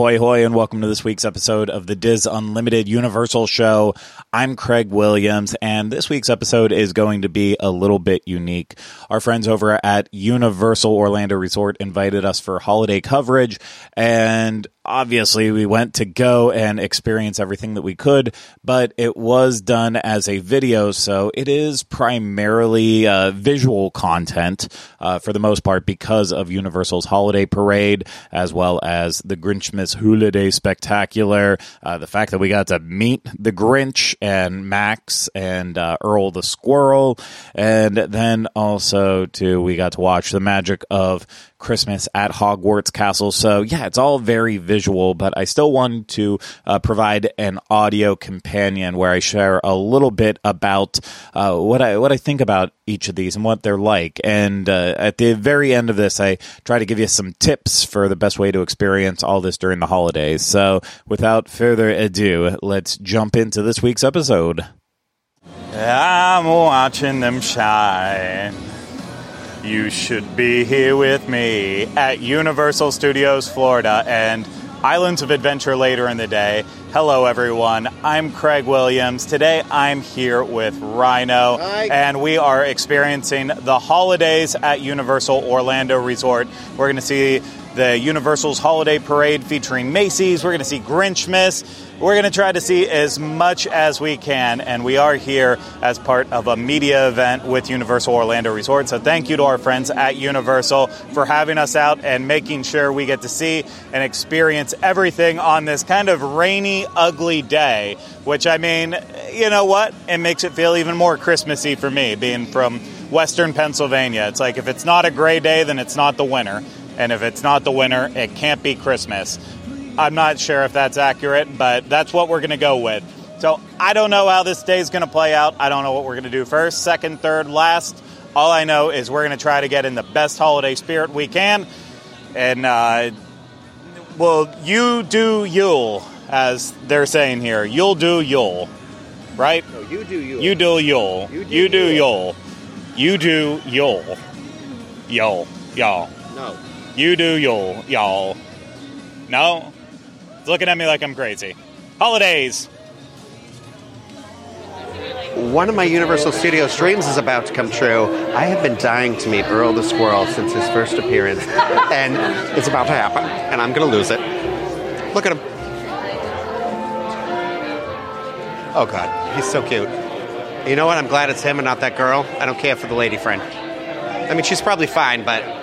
Ahoy, hoy, and welcome to this week's episode of the DIS Unlimited Universal Show. I'm Craig Williams, and this week's episode is going to be a little bit unique. Our friends over at Universal Orlando Resort invited us for holiday coverage, and obviously we went to go and experience everything that we could, but it was done as a video, so it is primarily uh, visual content uh, for the most part because of Universal's holiday parade, as well as the Grinchmas Holiday Spectacular. Uh, the fact that we got to meet the Grinch and Max and uh, Earl the Squirrel, and then also too we got to watch the magic of Christmas at Hogwarts Castle. So yeah, it's all very visual, but I still want to uh, provide an audio companion where I share a little bit about uh, what I what I think about each of these and what they're like. And uh, at the very end of this, I try to give you some tips for the best way to experience all this during the holidays. So without further ado, let's jump into this week's episode. I'm watching them shine. You should be here with me at Universal Studios Florida and Islands of Adventure later in the day. Hello, everyone. I'm Craig Williams. Today I'm here with Rhino, Hi. and we are experiencing the holidays at Universal Orlando Resort. We're going to see the Universal's Holiday Parade featuring Macy's. We're going to see Grinchmas. We're going to try to see as much as we can, and we are here as part of a media event with Universal Orlando Resort. So, thank you to our friends at Universal for having us out and making sure we get to see and experience everything on this kind of rainy, ugly day. Which, I mean, you know what? It makes it feel even more Christmassy for me, being from Western Pennsylvania. It's like if it's not a gray day, then it's not the winter. And if it's not the winner, it can't be Christmas. I'm not sure if that's accurate, but that's what we're going to go with. So I don't know how this day is going to play out. I don't know what we're going to do first, second, third, last. All I know is we're going to try to get in the best holiday spirit we can. And, uh, well, you do Yule, as they're saying here. You'll do Yule, right? No, you do you. You do Yule. You do You do Yule. Yule. You do Yule. Yule. Y'all. No. You do Yule. Y'all. No? It's looking at me like I'm crazy. Holidays. One of my Universal Studios dreams is about to come true. I have been dying to meet Earl the Squirrel since his first appearance, and it's about to happen, and I'm going to lose it. Look at him. Oh, God. He's so cute. You know what? I'm glad it's him and not that girl. I don't care for the lady friend. I mean, she's probably fine, but.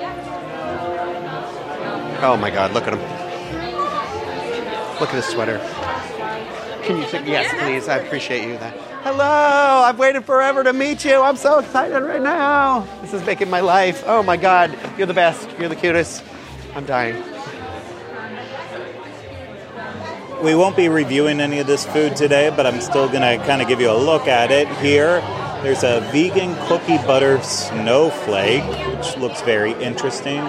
Oh, my God. Look at him. Look at his sweater. Can you say yes, please? I appreciate you. That. Hello, I've waited forever to meet you. I'm so excited right now. This is making my life. Oh my God, you're the best. You're the cutest. I'm dying. We won't be reviewing any of this food today, but I'm still going to kind of give you a look at it here. There's a vegan cookie butter snowflake, which looks very interesting.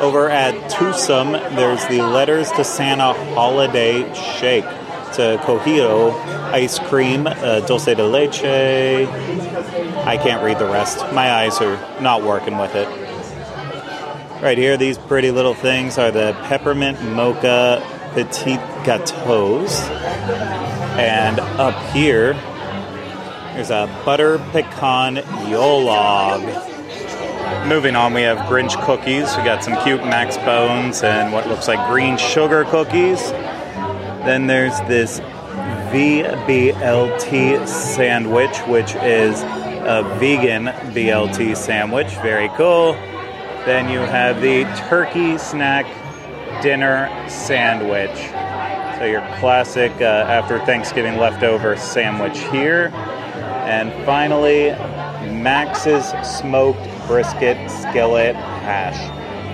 Over at Toothsome, there's the Letters to Santa Holiday Shake. It's a coquito ice cream, uh, dulce de leche. I can't read the rest. My eyes are not working with it. Right here, these pretty little things are the peppermint mocha petit gâteaux. And up here, there's a butter pecan yule log. Moving on, we have Grinch cookies. We got some cute Max Bones and what looks like green sugar cookies. Then there's this VBLT sandwich, which is a vegan BLT sandwich. Very cool. Then you have the turkey snack dinner sandwich. So your classic uh, after Thanksgiving leftover sandwich here. And finally, Max's smoked brisket skillet hash.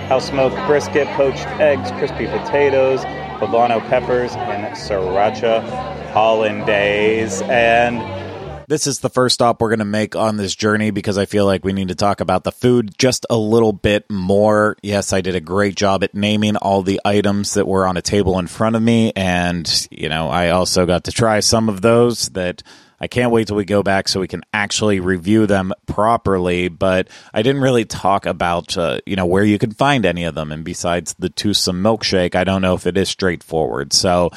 House smoked brisket, poached eggs, crispy potatoes, poblano peppers, and sriracha hollandaise. And this is the first stop we're going to make on this journey because I feel like we need to talk about the food just a little bit more. Yes, I did a great job at naming all the items that were on a table in front of me. And, you know, I also got to try some of those that I can't wait till we go back so we can actually review them properly. But I didn't really talk about, uh, you know, where you can find any of them. And besides the Toothsome Milkshake, I don't know if it is straightforward. So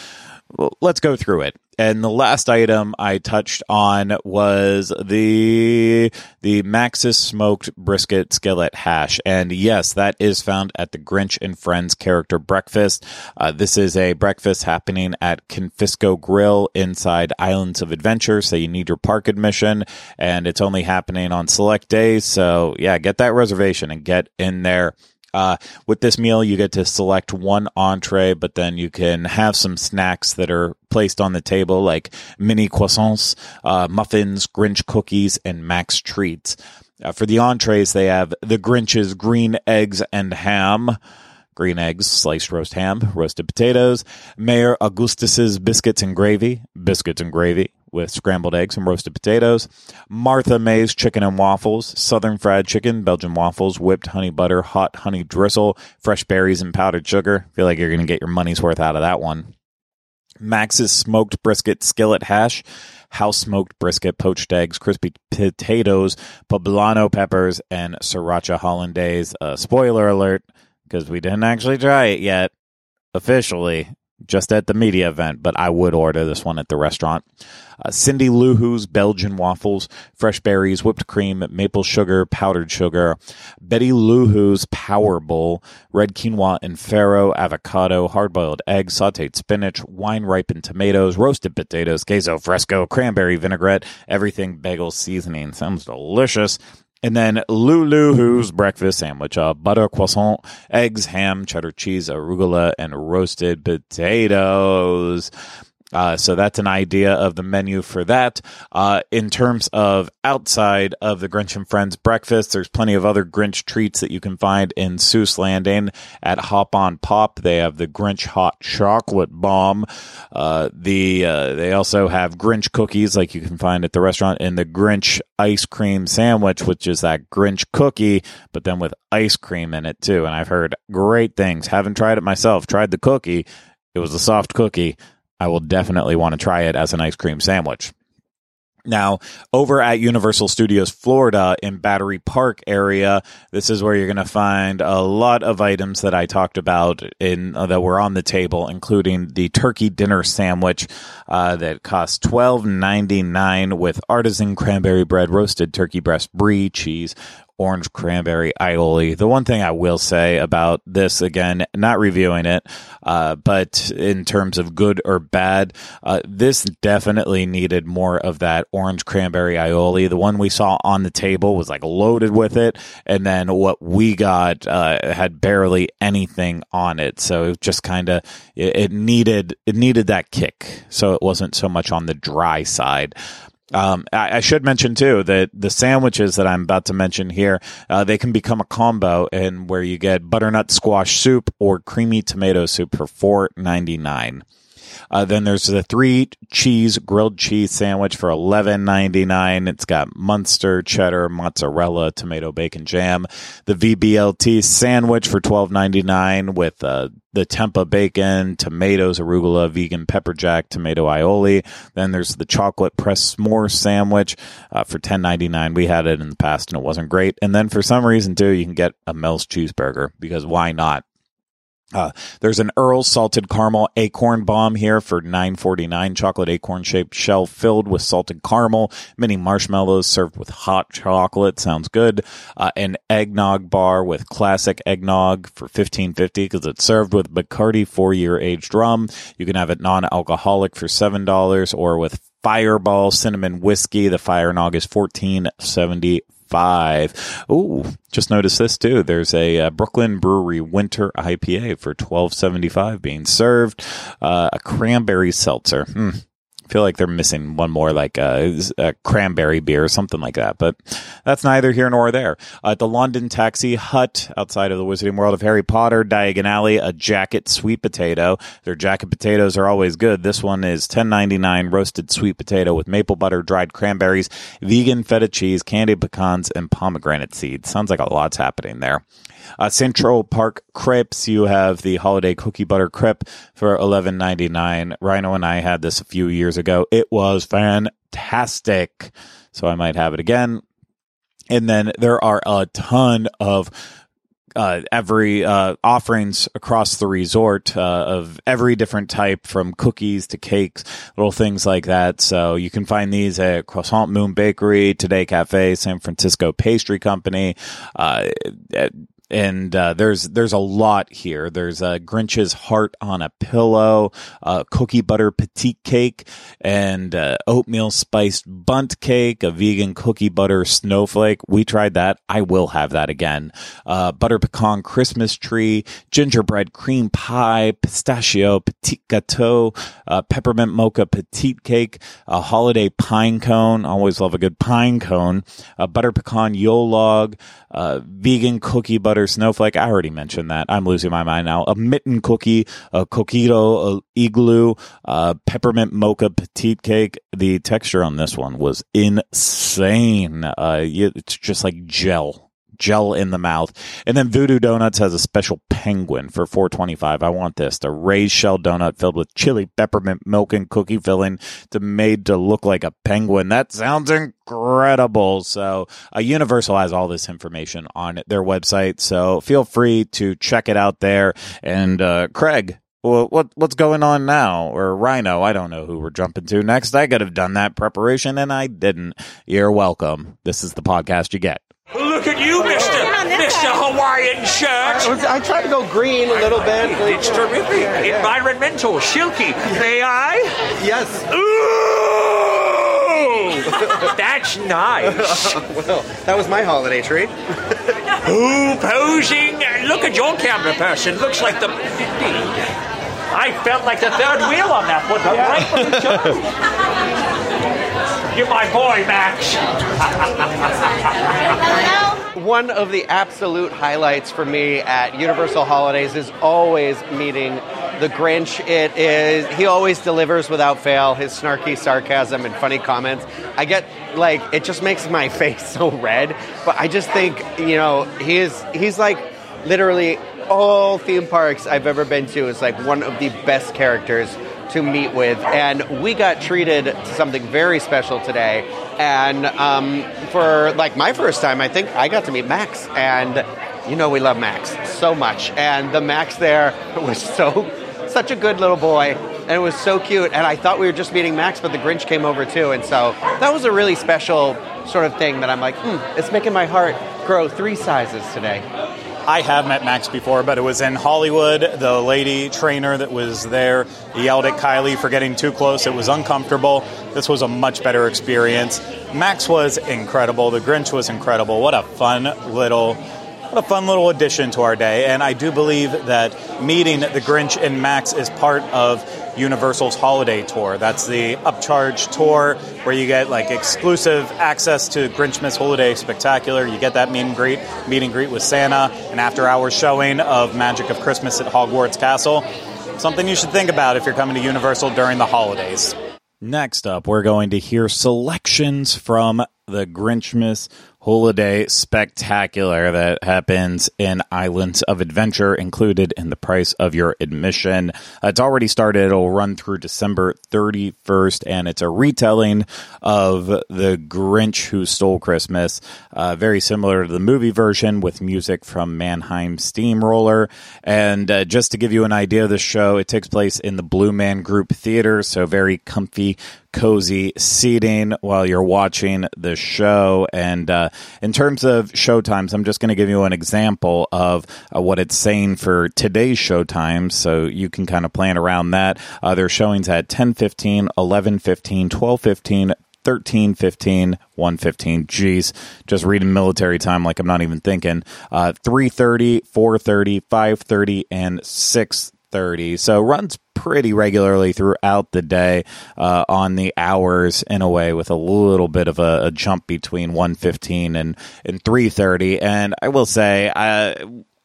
let's go through it. And the last item I touched on was the the Max's smoked brisket skillet hash. And yes, that is found at the Grinch and Friends character breakfast. Uh, this is a breakfast happening at Confisco Grill inside Islands of Adventure. So you need your park admission, and it's only happening on select days. So yeah, get that reservation and get in there. Uh, with this meal, you get to select one entree, but then you can have some snacks that are placed on the table, like mini croissants, uh, muffins, Grinch cookies, and Max treats. Uh, for the entrees, they have the Grinch's green eggs and ham green eggs, sliced roast ham, roasted potatoes, Mayor Augustus's biscuits and gravy, biscuits and gravy with scrambled eggs and roasted potatoes, Martha May's chicken and waffles, southern fried chicken, Belgian waffles, whipped honey butter, hot honey drizzle, fresh berries and powdered sugar. Feel like you're going to get your money's worth out of that one. Max's smoked brisket skillet hash, house smoked brisket, poached eggs, crispy potatoes, poblano peppers, and sriracha hollandaise. Uh, spoiler alert, because we didn't actually try it yet officially just at the media event, but I would order this one at the restaurant. Uh, Cindy Lou Who's Belgian waffles, fresh berries, whipped cream, maple sugar, powdered sugar. Betty Lou Who's Power Bowl, red quinoa and farro, avocado, hard boiled egg, sauteed spinach, wine ripened tomatoes, roasted potatoes, queso fresco, cranberry vinaigrette, everything bagel seasoning. Sounds delicious. And then Lulu Who's breakfast sandwich, uh, butter croissant, eggs, ham, cheddar cheese, arugula, and roasted potatoes. Uh, so that's an idea of the menu for that. Uh, in terms of outside of the Grinch and Friends breakfast, there's plenty of other Grinch treats that you can find in Seuss Landing at Hop on Pop. They have the Grinch hot chocolate bomb. Uh, the uh, they also have Grinch cookies like you can find at the restaurant, and the Grinch ice cream sandwich, which is that Grinch cookie, but then with ice cream in it too. And I've heard great things. Haven't tried it myself. Tried the cookie. It was a soft cookie I will definitely want to try it as an ice cream sandwich. Now, over at Universal Studios Florida in Battery Park area, this is where you're going to find a lot of items that I talked about in uh, that were on the table, including the turkey dinner sandwich uh, that costs twelve ninety nine with artisan cranberry bread, roasted turkey breast, brie, cheese, orange cranberry aioli. The one thing I will say about this, again, not reviewing it, uh, but in terms of good or bad, uh, this definitely needed more of that orange cranberry aioli. The one we saw on the table was like loaded with it, and then what we got uh, had barely anything on it. So it just kind of it, it needed it needed that kick. So it wasn't so much on the dry side. Um, I, I, should mention too that the sandwiches that I'm about to mention here, uh, they can become a combo, and where you get butternut squash soup or creamy tomato soup for four ninety nine. Uh, then there's the three cheese grilled cheese sandwich for eleven ninety nine. It's got Munster, cheddar, mozzarella, tomato, bacon, jam. The VBLT sandwich for twelve ninety nine with uh, the tempeh bacon, tomatoes, arugula, vegan pepper jack, tomato aioli. Then there's the chocolate pressed s'more sandwich uh, for ten ninety nine. We had it in the past and it wasn't great. And then for some reason too, you can get a Mel's cheeseburger because why not? Uh, there's an Earl's salted caramel acorn bomb here for nine forty nine. Chocolate acorn shaped shell filled with salted caramel, mini marshmallows served with hot chocolate. Sounds good. Uh, an eggnog bar with classic eggnog for fifteen fifty because it's served with Bacardi four year aged rum. You can have it non alcoholic for seven dollars or with Fireball cinnamon whiskey. The Fire Nog is fourteen seventy five. Ooh, just noticed this too. There's a uh, Brooklyn Brewery Winter IPA for twelve seventy five being served. Uh, a cranberry seltzer. Hmm. Feel like they're missing one more, like a, a, cranberry beer or something like that. But that's neither here nor there. Uh, the London Taxi Hut outside of the Wizarding World of Harry Potter, Diagon Alley, a jacket sweet potato. Their jacket potatoes are always good. This one is ten ninety nine roasted sweet potato with maple butter, dried cranberries, vegan feta cheese, candied pecans, and pomegranate seeds. Sounds like a lot's happening there. Uh, Central Park crepes. You have the holiday cookie butter crepe for eleven ninety nine. Rhino and I had this a few years ago. It was fantastic. So I might have it again. And then there are a ton of uh, every uh, offerings across the resort uh, of every different type, from cookies to cakes, little things like that. So you can find these at Croissant Moon Bakery, Today Cafe, San Francisco Pastry Company. Uh, at, and uh, there's there's a lot here. There's a Grinch's heart on a pillow, uh, cookie butter petite cake, and uh, oatmeal spiced bundt cake, a vegan cookie butter snowflake. We tried that. I will have that again. Uh, butter pecan Christmas tree, gingerbread cream pie, pistachio petit gâteau, uh, peppermint mocha petite cake, a holiday pine cone. Always love a good pine cone. A butter pecan yule log, vegan cookie butter butter snowflake. I already mentioned that. I'm losing my mind now. A mitten cookie, a coquito, a igloo, a peppermint mocha petite cake. The texture on this one was insane. Uh, it's just like gel gel in the mouth. And then Voodoo Donuts has a special penguin for 425. I want this. The raised shell donut filled with chili, peppermint, milk, and cookie filling to made to look like a penguin. That sounds incredible. So uh, Universal has all this information on their website. So feel free to check it out there. And uh, Craig, well, what what's going on now? Or Rhino, I don't know who we're jumping to next. I could have done that preparation and I didn't. You're welcome. This is the podcast you get. Look at you, Mister Mister Hawaiian shirt. I, was, I tried to go green a little bit. It's terrific, Yeah, yeah. environmental, silky. May I? Yes. Ooh, that's nice. Well, that was my holiday treat. Ooh, posing. Look at your camera person. Looks like the. I felt like the third wheel on that one. Right from the jump. You're my boy, Max. One of the absolute highlights for me at Universal Holidays is always meeting the Grinch. It is he always delivers without fail. His snarky sarcasm and funny comments. I get like it just makes my face so red. But I just think you know he is he's like literally all theme parks I've ever been to is like one of the best characters to meet with, and we got treated to something very special today. And um, for like my first time, I think I got to meet Max, and you know we love Max so much. And the Max there was so such a good little boy, and it was so cute. And I thought we were just meeting Max, but the Grinch came over too, and so that was a really special sort of thing that I'm like, hmm, it's making my heart grow three sizes today. I have met Max before, but it was in Hollywood. The lady trainer that was there yelled at Kylie for getting too close. It was uncomfortable. This was a much better experience. Max was incredible. The Grinch was incredible. What a fun little what a fun little addition to our day. And I do believe that meeting the Grinch and Max is part of Universal's holiday tour. That's the upcharge tour where you get like exclusive access to Grinchmas Holiday Spectacular. You get that meet and greet, meet and greet with Santa, an after hours showing of Magic of Christmas at Hogwarts Castle. Something you should think about if you're coming to Universal during the holidays. Next up, we're going to hear selections from the Grinchmas Holiday Spectacular that happens in Islands of Adventure, included in the price of your admission. It's already started. It'll run through December 31st, and it's a retelling of The Grinch Who Stole Christmas, uh, very similar to the movie version with music from Mannheim Steamroller. And uh, just to give you an idea of the show, it takes place in the Blue Man Group Theater, so very comfy cozy seating while you're watching the show. And uh, in terms of show times, I'm just going to give you an example of uh, what it's saying for today's showtimes, so you can kind of plan around that. Uh, their showings at 10:15, 11:15, 12:15. 13, 15, 115. Geez, just reading military time like I'm not even thinking. Uh, 330, 430, 530, and 630. So runs pretty regularly throughout the day uh, on the hours in a way with a little bit of a, a jump between 115 and, and 330. And I will say, I,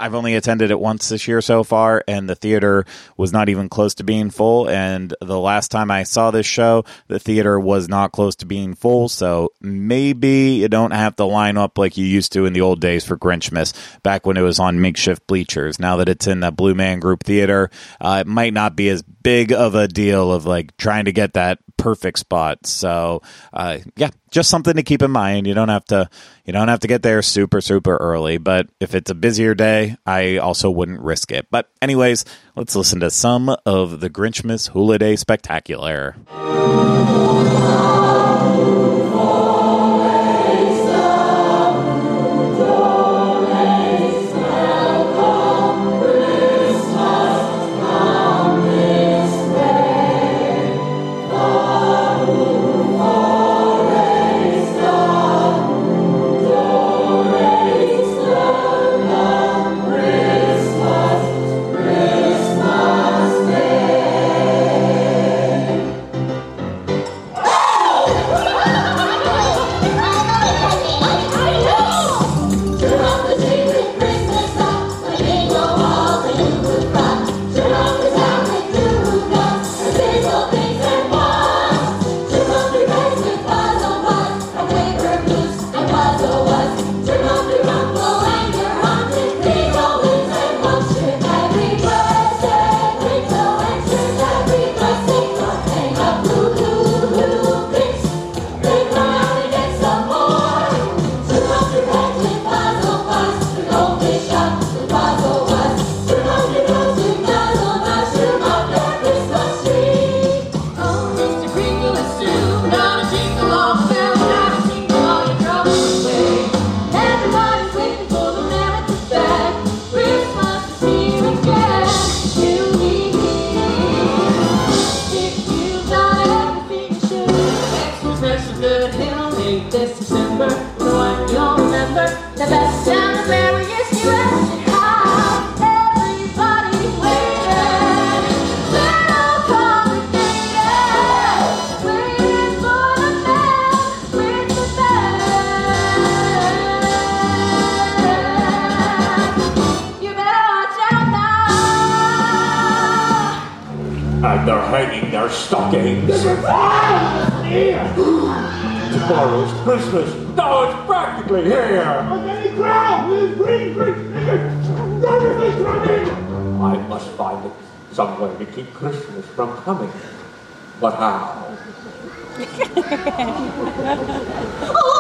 I've only attended it once this year so far, and the theater was not even close to being full. And the last time I saw this show, the theater was not close to being full. So maybe you don't have to line up like you used to in the old days for Grinchmas, back when it was on makeshift bleachers. Now that it's in the Blue Man Group Theater, uh, it might not be as big of a deal of like trying to get that perfect spot. So, uh, yeah, just something to keep in mind. You don't have to you don't have to get there super super early, but if it's a busier day, I also wouldn't risk it. But anyways, let's listen to some of the Grinchmas Holiday Spectacular. Keep Christmas from coming. But how?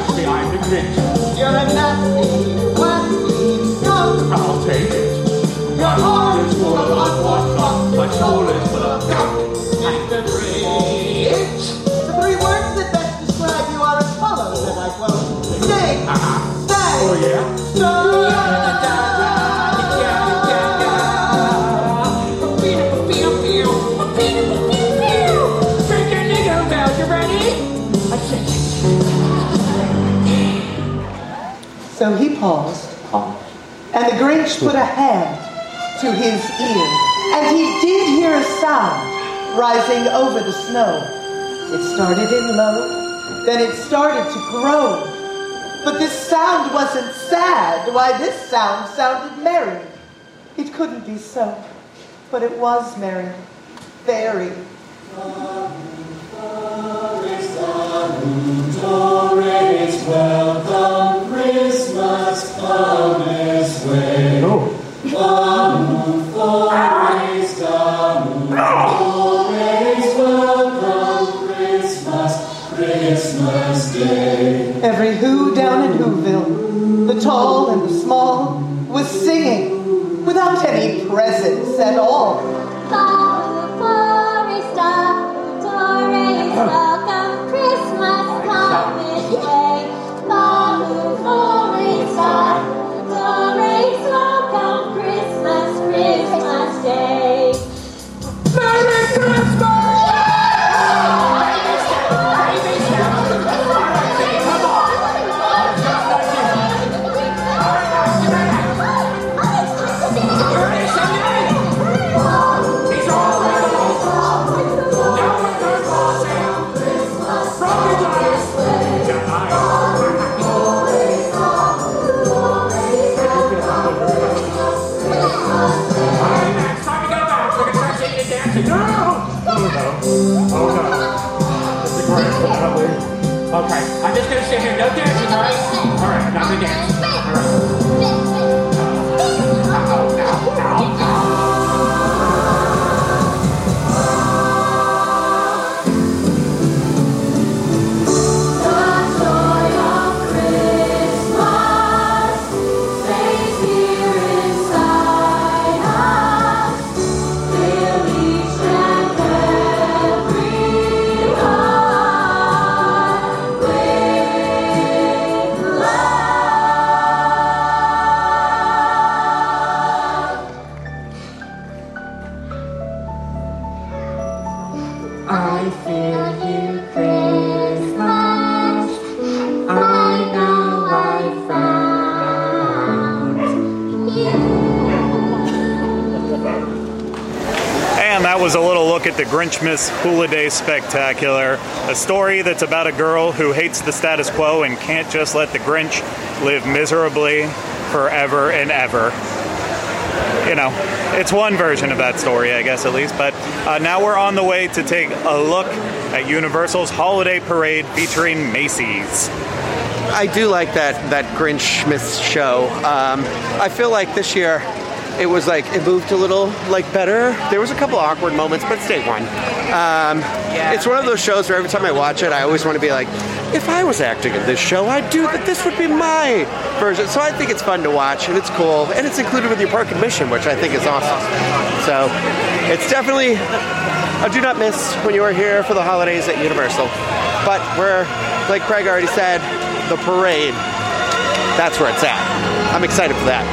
That's the Iron Grinch. You're a nasty, nasty skunk. I'll take it. Your heart is full of unwashed muck. My soul is full of gunk. And the Grinch. The three words that best describe you are as follows, and I quote. Stay. Uh-huh. Stay. Oh, yeah? Put a hand to his ear, and he did hear a sound rising over the snow. It started in low, then it started to grow. But this sound wasn't sad. Why, this sound sounded merry. It couldn't be so, but it was merry. Very. Every who down in Whoville, the tall and the small, was singing without any presents at all. Here. All right? Not gonna dance. All right. Grinchmas Holiday Spectacular, a story that's about a girl who hates the status quo and can't just let the Grinch live miserably forever and ever. You know, it's one version of that story, I guess, at least. But uh, now we're on the way to take a look at Universal's Holiday Parade featuring Macy's. I do like that that Grinchmas show. Um, I feel like this year it was like it moved a little like better. There was a couple awkward moments, but it stayed one. Um, It's one of those shows where every time I watch it, I always want to be like, if I was acting in this show, I'd do that. This would be my version. So I think it's fun to watch, and it's cool, and it's included with your park admission, which I think is awesome. So it's definitely a do not miss when you are here for the holidays at Universal. But we're, like Craig already said, the parade. That's where it's at. I'm excited for that.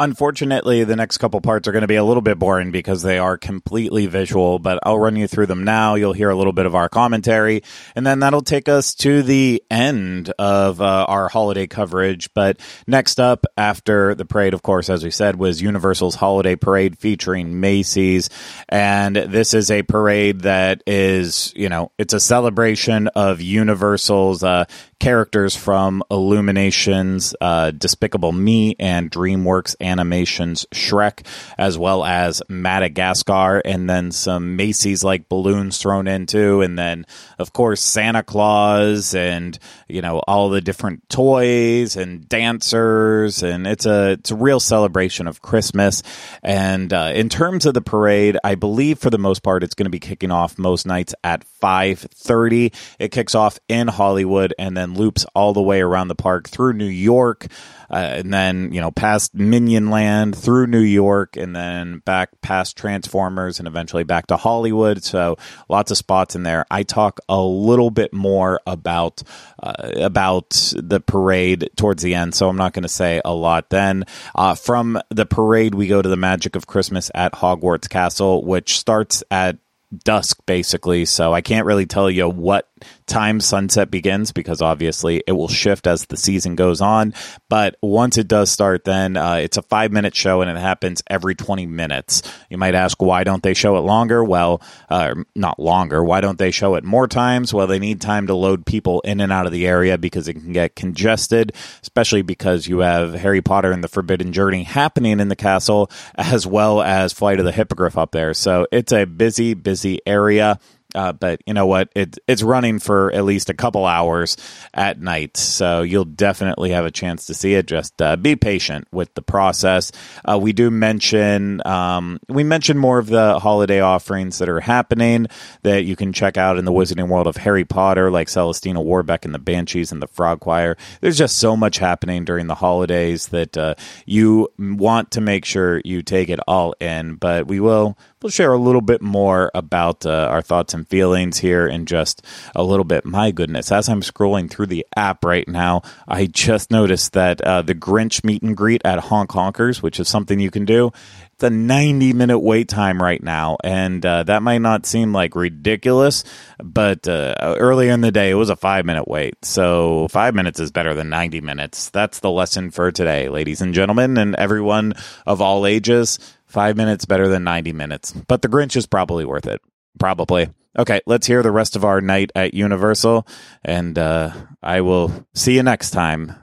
Unfortunately, the next couple parts are going to be a little bit boring because they are completely visual, but I'll run you through them now. You'll hear a little bit of our commentary, and then that'll take us to the end of uh, our holiday coverage. But next up, after the parade, of course, as we said, was Universal's Holiday Parade featuring Macy's. And this is a parade that is, you know, it's a celebration of Universal's uh, characters from Illumination's, uh, Despicable Me, and DreamWorks Animation's Shrek, as well as Madagascar, and then some Macy's like balloons thrown into, and then, of course, Santa Claus, and, you know, all the different toys and dancers, and it's a, it's a real celebration of Christmas. And uh, in terms of the parade, I believe for the most part, it's going to be kicking off most nights at 5.30. It kicks off in Hollywood and then loops all the way around the park through New York, uh, and then you know past Minion Land through New York, and then back past Transformers, and eventually back to Hollywood. So lots of spots in there. I talk a little bit more about uh, about the parade towards the end, so I'm not going to say a lot. Then uh, from the parade, we go to the Magic of Christmas at Hogwarts Castle, which starts at dusk basically so i can't really tell you what time sunset begins because obviously it will shift as the season goes on. But once it does start then uh, it's a five minute show and it happens every 20 minutes. You might ask why don't they show it longer? Well uh, not longer. Why don't they show it more times? Well they need time to load people in and out of the area because it can get congested especially because you have harry potter and the forbidden journey happening in the castle as well as flight of the hippogriff up there. So it's a busy busy area uh, but you know what? It, it's running for at least a couple hours at night, so you'll definitely have a chance to see it. Just uh, be patient with the process. Uh, we do mention um, we mention more of the holiday offerings that are happening that you can check out in the Wizarding World of Harry Potter, like Celestina Warbeck and the Banshees and the Frog Choir. There's just so much happening during the holidays that uh, you want to make sure you take it all in. But we will we'll share a little bit more about uh, our thoughts and feelings here in just a little bit. My goodness, as I'm scrolling through the app right now, I just noticed that uh, the Grinch meet and greet at Honk Honkers, which is something you can do. It's a 90 minute wait time right now, and uh, that might not seem like ridiculous, but uh, earlier in the day it was a five minute wait. So five minutes is better than 90 minutes. That's the lesson for today, ladies and gentlemen, and everyone of all ages. Five minutes better than 90 minutes. But The Grinch is probably worth it. Probably. Okay, let's hear the rest of our night at Universal. And uh, I will see you next time.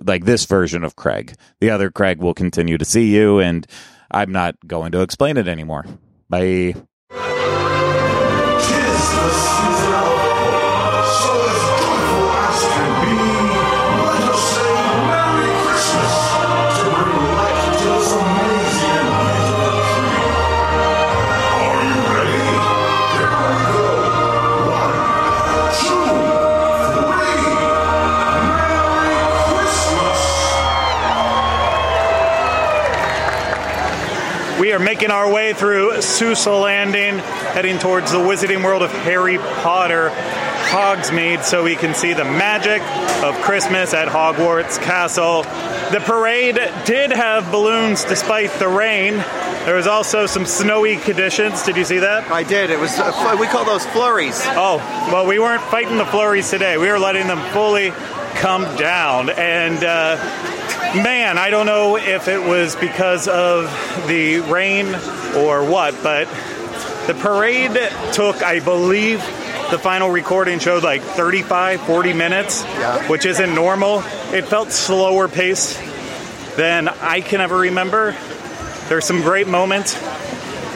Like this version of Craig. The other Craig will continue to see you, and I'm not going to explain it anymore. Bye. Making our way through Seuss Landing, heading towards the Wizarding World of Harry Potter, Hogsmeade, so we can see the magic of Christmas at Hogwarts Castle. The parade did have balloons despite the rain. There was also some snowy conditions. Did you see that? I did. It was. Uh, we call those flurries. Oh, well, we weren't fighting the flurries today. We were letting them fully come down. And uh, man, I don't know if it was because of the rain or what, but the parade took, I believe, the final recording showed like 35, 40 minutes, Yeah. which isn't normal. It felt slower paced than I can ever remember. There's some great moments,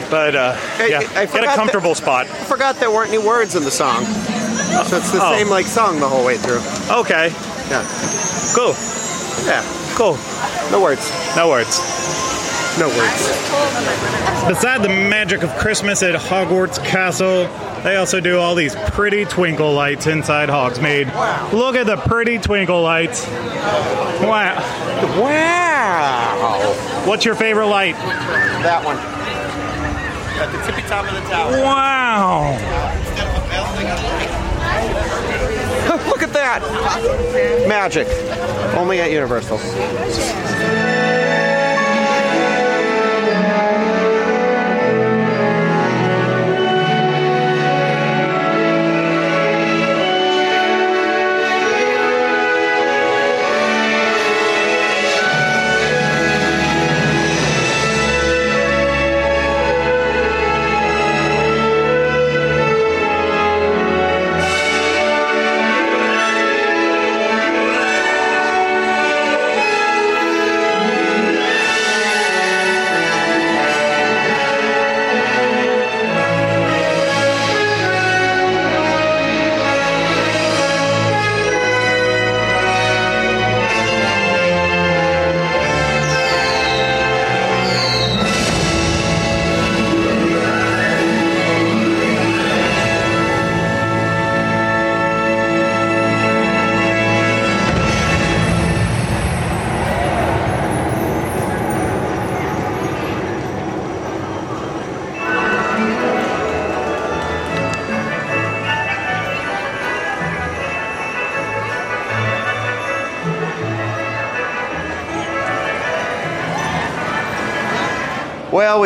but uh, yeah, I get a comfortable that- spot. I forgot there weren't any words in the song. So it's the Oh. same like song the whole way through. Okay, Yeah. cool, Yeah. Cool. No words. No words. No words. Beside the magic of Christmas at Hogwarts Castle, they also do all these pretty twinkle lights inside Hogsmeade. Look at the pretty twinkle lights. Wow. Wow. What's your favorite light? That one. At the tippy top of the tower. Wow. Look at that. Magic. Only at Universal.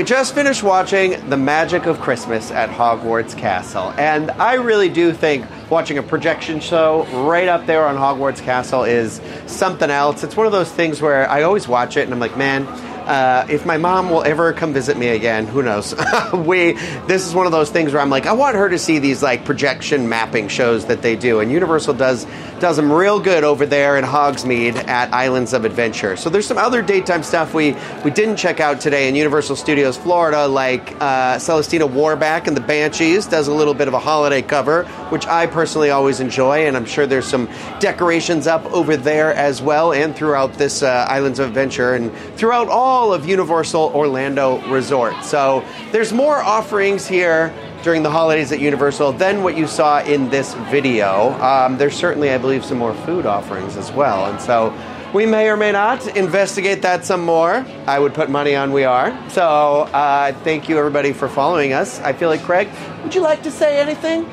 We just finished watching The Magic of Christmas at Hogwarts Castle, and I really do think watching a projection show right up there on Hogwarts Castle is something else. It's one of those things where I always watch it and I'm like, man, uh, if my mom will ever come visit me again, who knows? we this is one of those things where I'm like, I want her to see these like projection mapping shows that they do, and Universal does does them real good over there in Hogsmeade at Islands of Adventure. So there's some other daytime stuff we we didn't check out today in Universal Studios Florida, like uh, Celestina Warbeck and the Banshees does a little bit of a holiday cover, which I personally always enjoy, and I'm sure there's some decorations up over there as well, and throughout this uh, Islands of Adventure, and throughout all of Universal Orlando Resort. So there's more offerings here during the holidays at Universal than what you saw in this video. Um, there's certainly, I believe, some more food offerings as well, and so. We may or may not investigate that some more. I would put money on we are. So, uh, thank you everybody for following us. I feel like, Craig, would you like to say anything?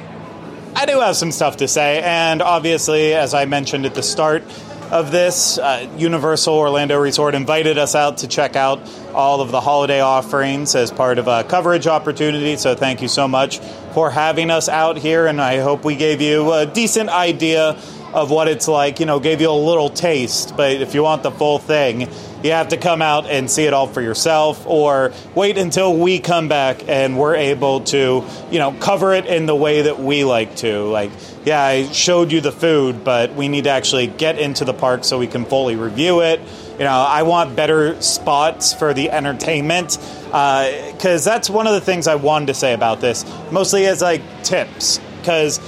I do have some stuff to say, and obviously, as I mentioned at the start of this, uh, Universal Orlando Resort invited us out to check out all of the holiday offerings as part of a coverage opportunity. So, thank you so much for having us out here, and I hope we gave you a decent idea of what it's like. You know, gave you a little taste, but if you want the full thing, you have to come out and see it all for yourself or wait until we come back and we're able to, you know, cover it in the way that we like to. Like, yeah, I showed you the food, but we need to actually get into the park so we can fully review it. You know, I want better spots for the entertainment uh, because that's one of the things I wanted to say about this, mostly as like tips. Because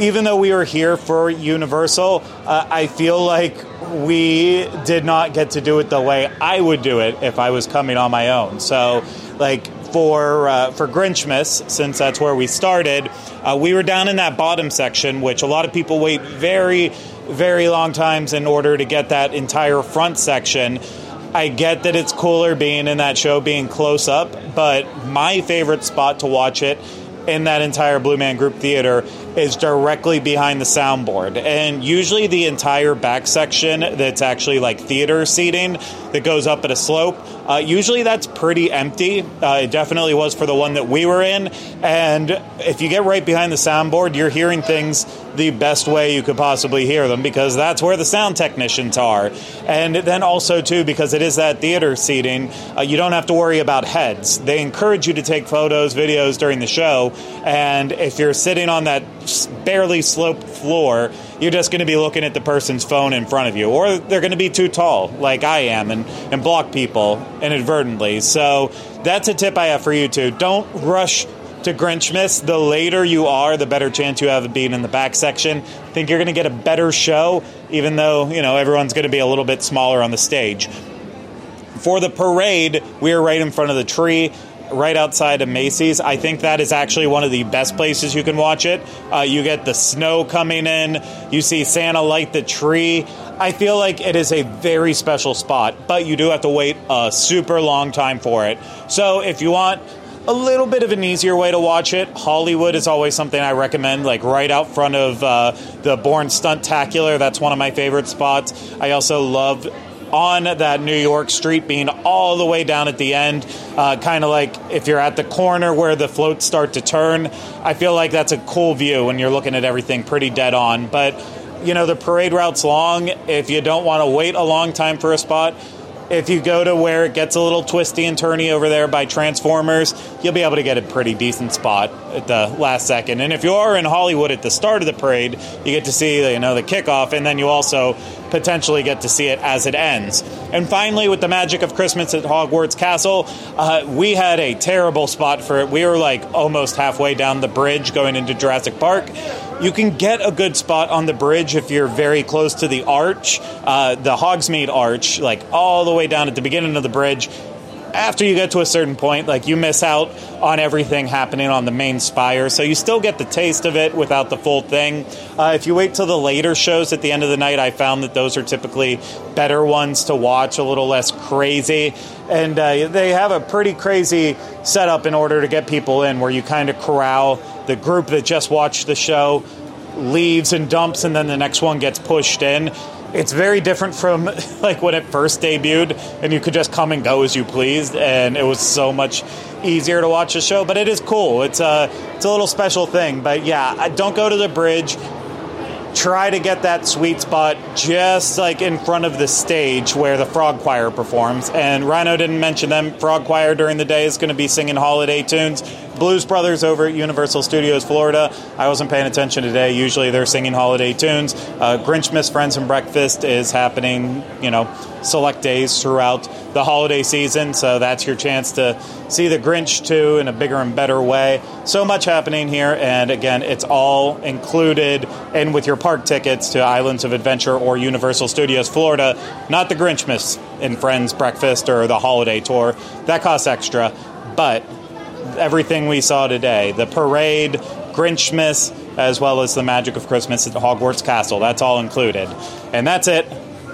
even though we were here for Universal, uh, I feel like we did not get to do it the way I would do it if I was coming on my own. So, like for uh, for Grinchmas, since that's where we started, uh, we were down in that bottom section, which a lot of people wait very, very long times in order to get that entire front section. I get that it's cooler being in that show, being close up, but my favorite spot to watch it in that entire Blue Man Group theater is directly behind the soundboard. And usually the entire back section that's actually like theater seating that goes up at a slope, uh, usually that's pretty empty. Uh, it definitely was for the one that we were in. And if you get right behind the soundboard, you're hearing things the best way you could possibly hear them because that's where the sound technicians are. And then also, too, because it is that theater seating, uh, you don't have to worry about heads. They encourage you to take photos, videos during the show. And if you're sitting on that barely sloped floor, you're just going to be looking at the person's phone in front of you, or they're going to be too tall, like I am, and, and block people inadvertently. So that's a tip I have for you too. Don't rush to Grinchmas. The later you are, the better chance you have of being in the back section. I think you're going to get a better show, even though you know everyone's going to be a little bit smaller on the stage. For the parade, we are right in front of the tree, right outside of Macy's. I think that is actually one of the best places you can watch it. Uh, you get the snow coming in, you see Santa light the tree. I feel like it is a very special spot, but you do have to wait a super long time for it. So if you want a little bit of an easier way to watch it. Hollywood is always something I recommend, like right out front of uh, the Bourne Stunt Stuntacular. That's one of my favorite spots. I also love on that New York street being all the way down at the end, uh, kind of like if you're at the corner where the floats start to turn. I feel like that's a cool view when you're looking at everything pretty dead on. But you know, the parade route's long. If you don't want to wait a long time for a spot, if you go to where it gets a little twisty and turny over there by Transformers, you'll be able to get a pretty decent spot at the last second. And if you are in Hollywood at the start of the parade, you get to see you know the kickoff, and then you also potentially get to see it as it ends. And finally, with the magic of Christmas at Hogwarts Castle, uh, we had a terrible spot for it. We were like almost halfway down the bridge going into Jurassic Park. You can get a good spot on the bridge if you're very close to the arch, uh, the Hogsmeade Arch, like all the way down at the beginning of the bridge. After you get to a certain point, like you miss out on everything happening on the main spire, so you still get the taste of it without the full thing. Uh, if you wait till the later shows at the end of the night, I found that those are typically better ones to watch, a little less crazy, and uh, they have a pretty crazy setup in order to get people in, where you kind of corral the group that just watched the show leaves and dumps, and then the next one gets pushed in. It's very different from like when it first debuted and you could just come and go as you pleased and it was so much easier to watch the show but it is cool. It's a it's a little special thing but yeah don't go to the bridge. Try to get that sweet spot just like in front of the stage where the frog choir performs and rhino didn't mention them. Frog choir during the day is going to be singing holiday tunes blues brothers over at universal studios florida. I wasn't paying attention today. Usually they're singing holiday tunes. Uh, grinchmas friends and breakfast is happening you know select days throughout the holiday season so that's your chance to see the grinch too in a bigger and better way. So much happening here and again it's all included and with your park tickets to islands of adventure or universal studios florida. Not the grinchmas and friends breakfast or the holiday tour. That costs extra but everything we saw today the parade grinchmas as well as the magic of christmas at hogwarts castle that's all included and that's it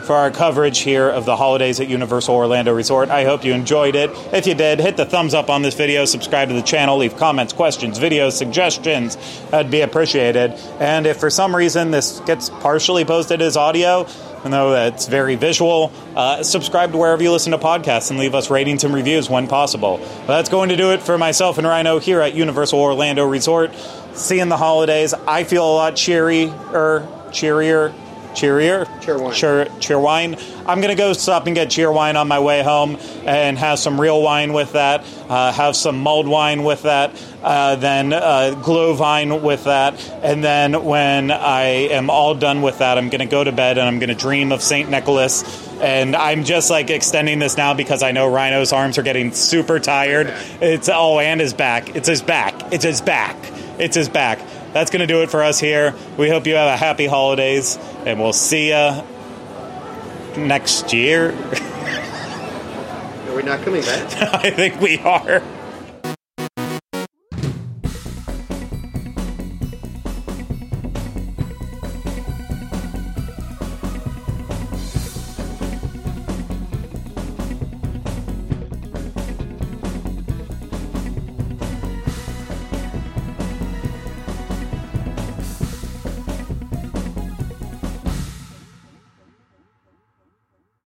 for our coverage here of the holidays at Universal Orlando Resort. I hope you enjoyed it. If you did, hit the thumbs up on this video, subscribe to the channel, leave comments, questions, videos, suggestions. That'd be appreciated. And if for some reason this gets partially posted as audio, even though it's very visual, uh, subscribe to wherever you listen to podcasts and leave us ratings and reviews when possible. But that's going to do it for myself and Rhino here at Universal Orlando Resort. Seeing the holidays, I feel a lot cheerier, cheerier, cheerier, Cheerwine. cheer, Cheerwine. I'm gonna go stop and get Cheerwine on my way home and have some real wine with that. Uh, have some mulled wine with that. Uh, then uh, Glühwein with that. And then when I am all done with that, I'm gonna go to bed and I'm gonna dream of Saint Nicholas. And I'm just like extending this now because I know Rhino's arms are getting super tired. It's oh, and his back. It's his back. It's his back. It's his back. That's going to do it for us here. We hope you have a happy holidays, and we'll see you next year. Are we not coming back? I think we are.